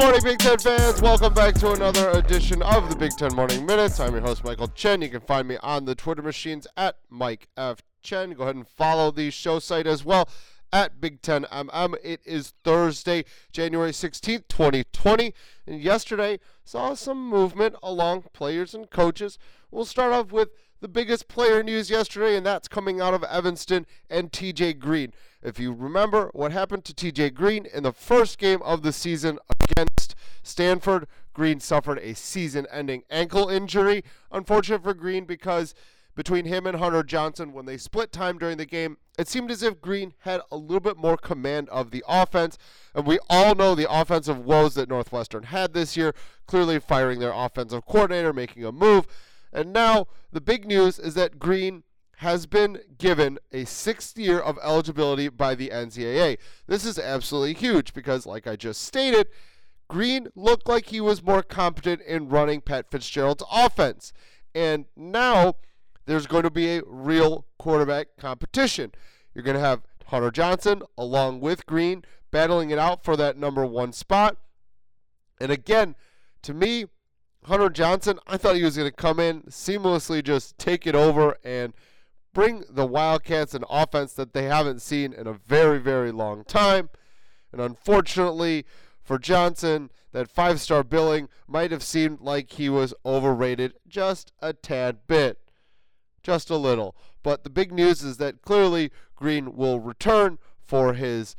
morning, Big Ten fans. Welcome back to another edition of the Big Ten Morning Minutes. I'm your host, Michael Chen. You can find me on the Twitter machines at Mike F. Chen. Go ahead and follow the show site as well at Big Ten MM. It is Thursday, January 16th, 2020. And yesterday saw some movement along players and coaches. We'll start off with the biggest player news yesterday, and that's coming out of Evanston and TJ Green. If you remember what happened to TJ Green in the first game of the season against Stanford, Green suffered a season ending ankle injury. Unfortunate for Green because between him and Hunter Johnson, when they split time during the game, it seemed as if Green had a little bit more command of the offense. And we all know the offensive woes that Northwestern had this year, clearly firing their offensive coordinator, making a move. And now the big news is that Green has been given a sixth year of eligibility by the NCAA. This is absolutely huge because, like I just stated, Green looked like he was more competent in running Pat Fitzgerald's offense. And now there's going to be a real quarterback competition. You're going to have Hunter Johnson along with Green battling it out for that number one spot. And again, to me, Hunter Johnson, I thought he was going to come in, seamlessly just take it over and bring the Wildcats an offense that they haven't seen in a very, very long time. And unfortunately for Johnson, that five star billing might have seemed like he was overrated just a tad bit. Just a little. But the big news is that clearly Green will return for his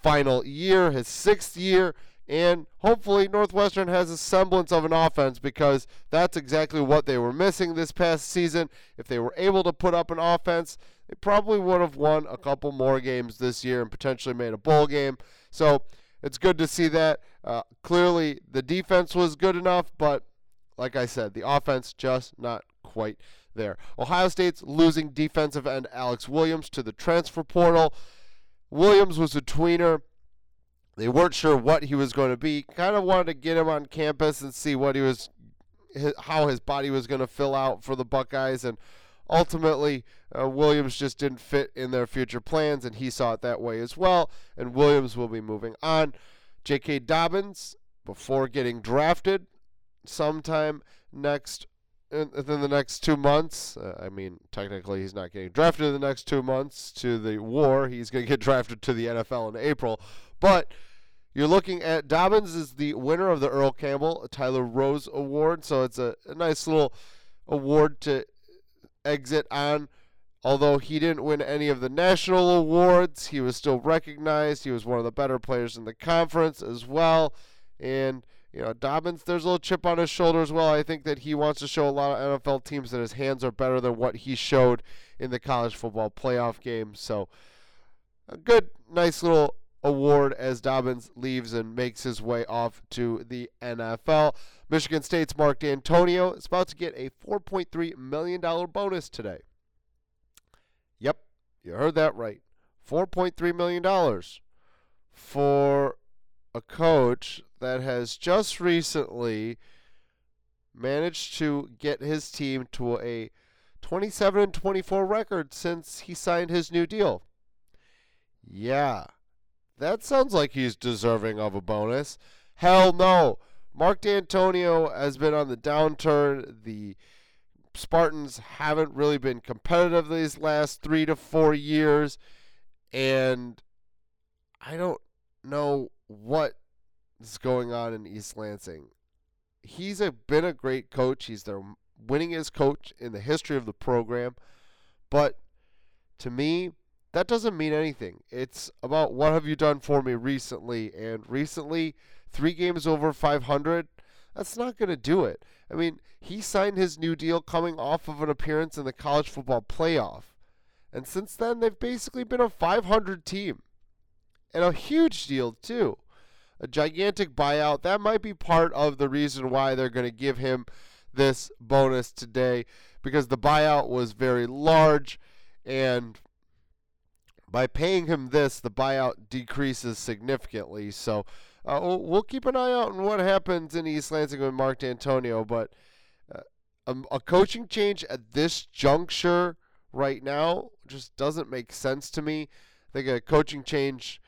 final year, his sixth year, and hopefully Northwestern has a semblance of an offense because that's exactly what they were missing this past season. If they were able to put up an offense, they probably would have won a couple more games this year and potentially made a bowl game. So it's good to see that. Uh, clearly, the defense was good enough, but like I said, the offense just not quite there. Ohio State's losing defensive end Alex Williams to the transfer portal. Williams was a tweener. They weren't sure what he was going to be. Kind of wanted to get him on campus and see what he was, how his body was going to fill out for the Buckeyes, and ultimately uh, Williams just didn't fit in their future plans, and he saw it that way as well. And Williams will be moving on. J.K. Dobbins, before getting drafted, sometime next within the next two months. Uh, I mean, technically, he's not getting drafted in the next two months to the war. He's going to get drafted to the NFL in April. But you're looking at Dobbins is the winner of the Earl Campbell Tyler Rose Award. So it's a, a nice little award to exit on. Although he didn't win any of the national awards, he was still recognized. He was one of the better players in the conference as well. And you know, Dobbins, there's a little chip on his shoulder as well. I think that he wants to show a lot of NFL teams that his hands are better than what he showed in the college football playoff game. So, a good, nice little award as Dobbins leaves and makes his way off to the NFL. Michigan State's Mark Dantonio is about to get a $4.3 million bonus today. Yep, you heard that right. $4.3 million for a coach that has just recently managed to get his team to a 27 and 24 record since he signed his new deal. Yeah, that sounds like he's deserving of a bonus. Hell no. Mark Dantonio has been on the downturn. The Spartans haven't really been competitive these last three to four years. And I don't know what is going on in East Lansing. He's a, been a great coach. He's their winningest coach in the history of the program. But to me, that doesn't mean anything. It's about what have you done for me recently. And recently, three games over 500, that's not going to do it. I mean, he signed his new deal coming off of an appearance in the college football playoff. And since then, they've basically been a 500 team. And a huge deal, too a gigantic buyout. That might be part of the reason why they're going to give him this bonus today because the buyout was very large and by paying him this, the buyout decreases significantly. So uh, we'll, keep an eye out on what happens in East Lansing with Mark Dantonio. But uh, a, a coaching change at this juncture right now just doesn't make sense to me. I think a coaching change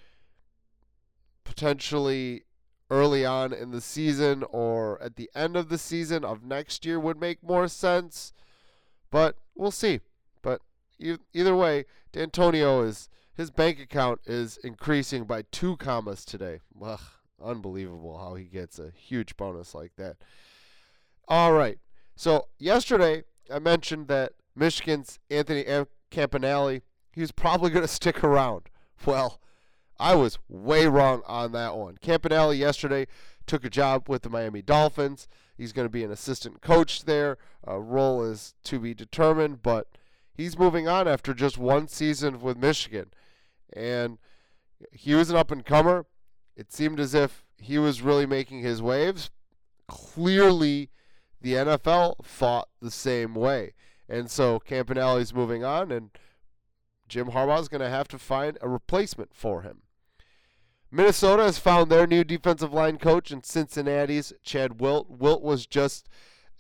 potentially early on in the season or at the end of the season of next year would make more sense. But we'll see. But either way, Dantonio is his bank account is increasing by two commas today. Ugh, unbelievable how he gets a huge bonus like that. All right. So yesterday I mentioned that Michigan's Anthony Campanile, he was probably going to stick around. Well, I was way wrong on that one. Campanile yesterday took a job with the Miami Dolphins. He's going to be an assistant coach there. A role is to be determined, but he's moving on after just one season with Michigan. And he was an up and comer. It seemed as if he was really making his waves. Clearly, the NFL thought the same way. And so Campanile's moving on, and Jim Harbaugh is going to have to find a replacement for him. Minnesota has found their new defensive line coach in Cincinnati's Chad Wilt. Wilt was just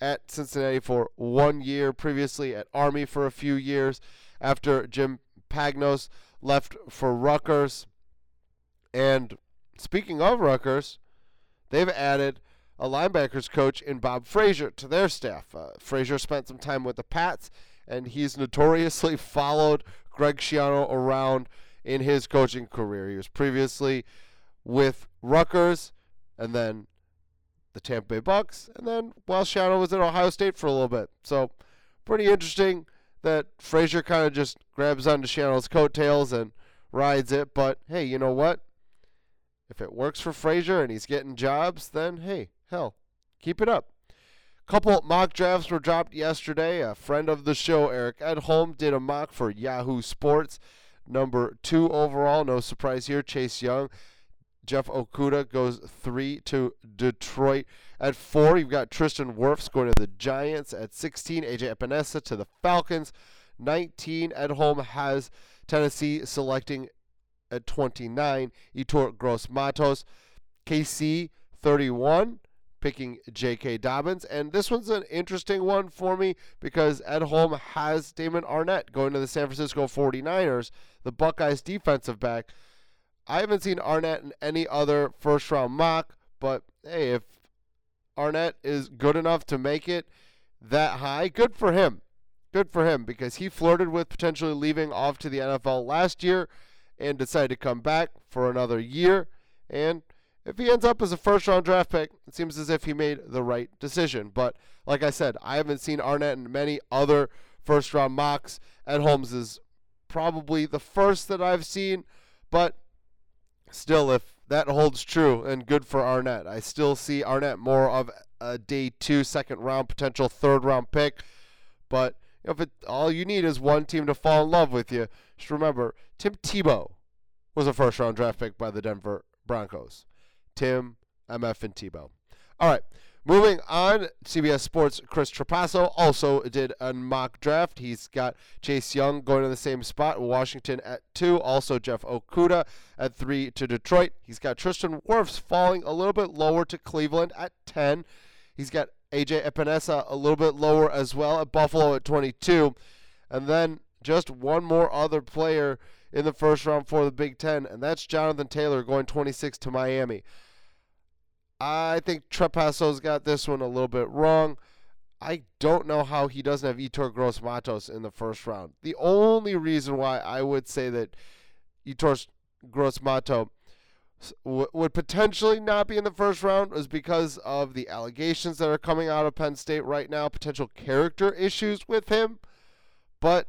at Cincinnati for one year, previously at Army for a few years, after Jim Panagos left for Rutgers. And speaking of Rutgers, they've added a linebackers coach in Bob Fraser to their staff. Uh, Fraser spent some time with the Pats, and he's notoriously followed Greg Schiano around in his coaching career. He was previously with Rutgers, and then the Tampa Bay Bucks, and then while Schiano was at Ohio State for a little bit. So pretty interesting that Fraser kind of just grabs onto Schiano's coattails and rides it. But hey, you know what? If it works for Fraser and he's getting jobs, then hey, hell, keep it up. Couple mock drafts were dropped yesterday. A friend of the show, Eric Edholm, did a mock for Yahoo Sports. Number two overall, no surprise here, Chase Young. Jeff Okudah goes three to Detroit. At four, you've got Tristan Wirfs going to the Giants. At 16, AJ Epenesa to the Falcons. 19, Edholm has Tennessee selecting at 29, Yetur Gross Matos. KC 31, picking J.K. Dobbins. And this one's an interesting one for me because Edholm has Damon Arnette going to the San Francisco 49ers, the Buckeyes defensive back. I haven't seen Arnette in any other first round mock, but hey, if Arnette is good enough to make it that high, good for him. Good for him because he flirted with potentially leaving off to the NFL last year and decided to come back for another year. And if he ends up as a first round draft pick, it seems as if he made the right decision. But like I said, I haven't seen Arnette in many other first round mocks. Edholm's is probably the first that I've seen, but still, if that holds true, and good for Arnette, I still see Arnette more of a day two, second round, potential third round pick. But if it, all you need is one team to fall in love with you, just remember Tim Tebow was a first round draft pick by the Denver Broncos. Tim, MF, and Tebow. All right. Moving on, CBS Sports' Chris Trapasso also did a mock draft. He's got Chase Young going to the same spot, Washington at two. Also, Jeff Okudah at three to Detroit. He's got Tristan Wirfs falling a little bit lower to Cleveland at 10. He's got AJ Epenesa a little bit lower as well at Buffalo at 22. And then just one more other player in the first round for the Big Ten, and that's Jonathan Taylor going 26 to Miami. I think Trapasso's got this one a little bit wrong. I don't know how he doesn't have Yetur Gross Matos in the first round. The only reason why I would say that Yetur Gross would potentially not be in the first round is because of the allegations that are coming out of Penn State right now, potential character issues with him. But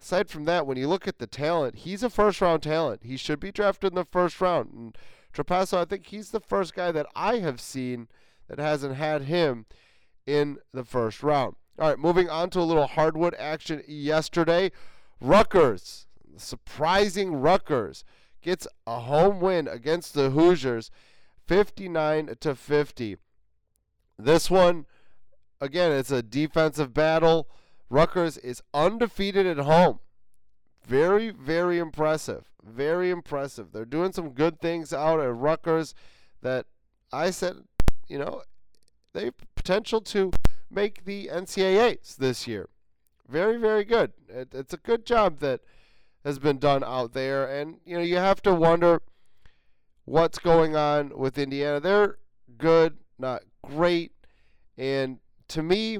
aside from that, when you look at the talent, he's a first round talent. He should be drafted in the first round. And Trapasso, I think he's the first guy that I have seen that hasn't had him in the first round. All right, moving on to a little hardwood action yesterday. Rutgers, surprising Rutgers, gets a home win against the Hoosiers, 59 to 50. This one, again, it's a defensive battle. Rutgers is undefeated at home. Very, very impressive. Very impressive. They're doing some good things out at Rutgers that I said, you know, they have potential to make the NCAAs this year. Very, very good. It, it's a good job that has been done out there. And, you know, you have to wonder what's going on with Indiana. They're good, not great. And to me,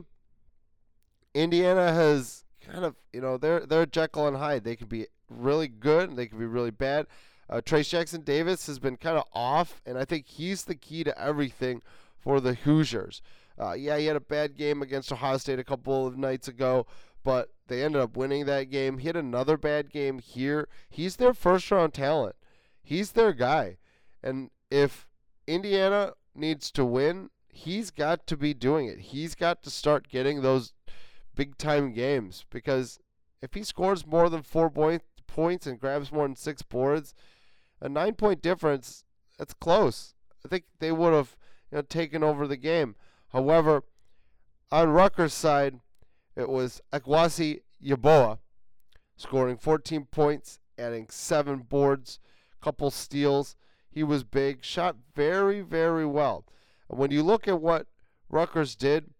Indiana has kind of, you know, they're they're Jekyll and Hyde. They can be really good, and they can be really bad. Uh, Trayce Jackson Davis has been kind of off, and I think he's the key to everything for the Hoosiers. Uh, yeah, he had a bad game against Ohio State a couple of nights ago, but they ended up winning that game. He had another bad game here. He's their first round talent. He's their guy. And if Indiana needs to win, he's got to be doing it. He's got to start getting those big time games because if he scores more than four point, points and grabs more than six boards, a nine point difference, that's close. I think they would have you know, taken over the game. However, on Rutgers' side, it was Akwasi Yeboah scoring 14 points, adding seven boards, couple steals. He was big, shot very, very well. And when you look at what Rutgers did,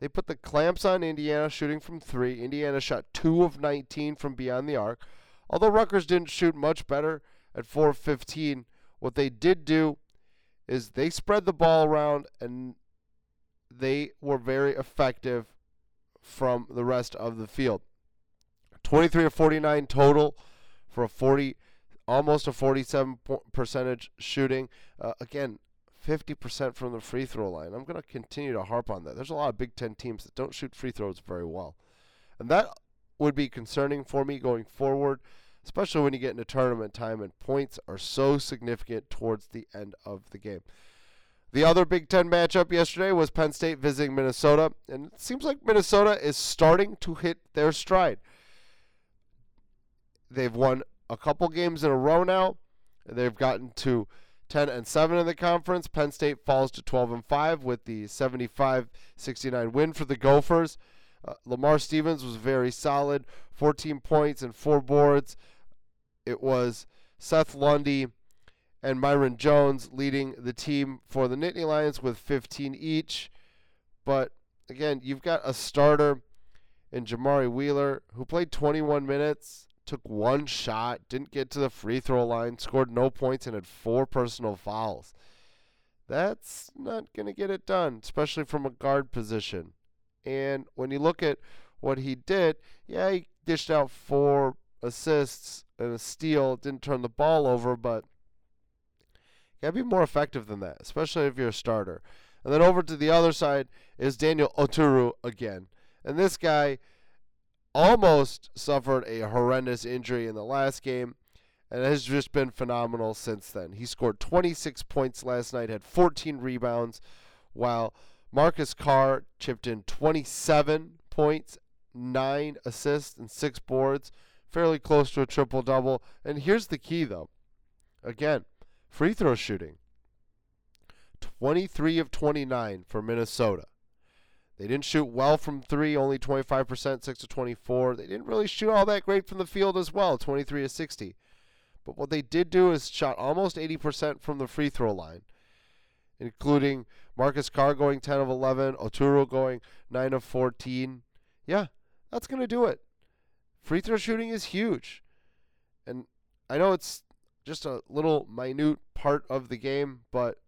they put the clamps on Indiana shooting from three. Indiana shot two of 19 from beyond the arc. Although Rutgers didn't shoot much better at 4 of 15, what they did do is they spread the ball around and they were very effective from the rest of the field. 23 of 49 total for a 40 almost a 47 percentage shooting. Uh, again, 50% from the free throw line. I'm going to continue to harp on that. There's a lot of Big Ten teams that don't shoot free throws very well. And that would be concerning for me going forward, especially when you get into tournament time and points are so significant towards the end of the game. The other Big Ten matchup yesterday was Penn State visiting Minnesota, and it seems like Minnesota is starting to hit their stride. They've won a couple games in a row now. They've gotten to 10 and 7 in the conference. Penn State falls to 12 and 5 with the 75-69 win for the Gophers. Uh, Lamar Stevens was very solid, 14 points and 4 boards. It was Seth Lundy and Myreon Jones leading the team for the Nittany Lions with 15 each. But again, you've got a starter in Jamari Wheeler who played 21 minutes took one shot, didn't get to the free throw line, scored no points, and had four personal fouls. That's not going to get it done, especially from a guard position. And when you look at what he did, yeah, he dished out four assists and a steal, didn't turn the ball over, but got to be more effective than that, especially if you're a starter. And then over to the other side is Daniel Oturu again. And this guy almost suffered a horrendous injury in the last game and has just been phenomenal since then. He scored 26 points last night, had 14 rebounds, while Marcus Carr chipped in 27 points, 9 assists, and 6 boards, fairly close to a triple double. And here's the key, though. Again, free throw shooting 23 of 29 for Minnesota. They didn't shoot well from three, only 25%, 6 to 24. They didn't really shoot all that great from the field as well, 23 to 60. But what they did do is shot almost 80% from the free throw line, including Marcus Carr going 10 of 11, Oturu going 9 of 14. Yeah, that's going to do it. Free throw shooting is huge. And I know it's just a little minute part of the game, but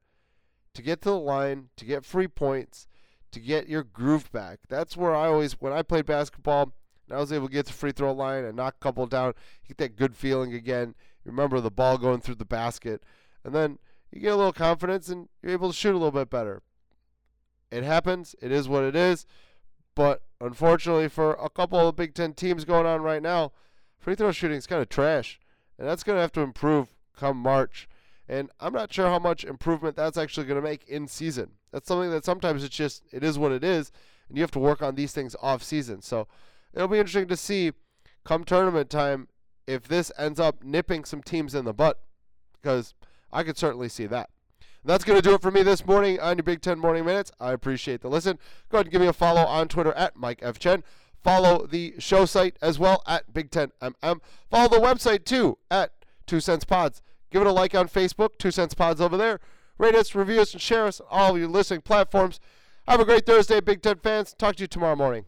to get to the line, to get free points, to get your groove back. That's where I always, when I played basketball, and I was able to get to the free throw line and knock a couple down, get that good feeling again. Remember the ball going through the basket, and then you get a little confidence and you're able to shoot a little bit better. It happens. It is what it is. But unfortunately, for a couple of Big Ten teams going on right now, free throw shooting is kind of trash, and that's going to have to improve come March. And I'm not sure how much improvement that's actually going to make in season. That's something that sometimes it's just it is what it is, and you have to work on these things off season. So it'll be interesting to see come tournament time if this ends up nipping some teams in the butt, because I could certainly see that. That's going to do it for me this morning on your Big Ten Morning Minutes. I appreciate the listen. Go ahead and give me a follow on Twitter at Mike F. Chen. Follow the show site as well at Big Ten MM. Follow the website too at Two Cents Pods. Give it a like on Facebook, Two Cents Pods over there. Rate us, review us, and share us on all of your listening platforms. Have a great Thursday, Big Ten fans. Talk to you tomorrow morning.